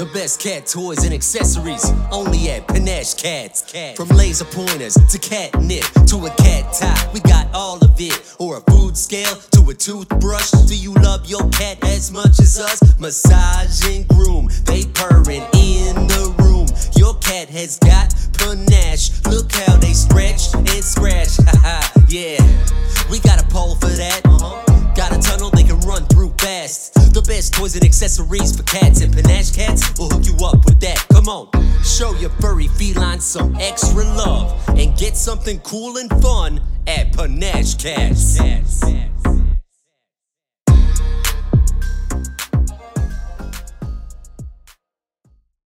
The best cat toys and accessories only at Panache Cats. Cat. From laser pointers to catnip to a cat tie, we got all of it. Or a food scale to a toothbrush. Do you love your cat as much as us? Massage and groom, they purring in the room. Your cat has got panache. Look how they stretch and scratch. Haha, yeah. The best toys and accessories for cats and panache cats. We'll hook you up with that. Come on, show your furry feline some extra love and get something cool and fun at Panache Cats.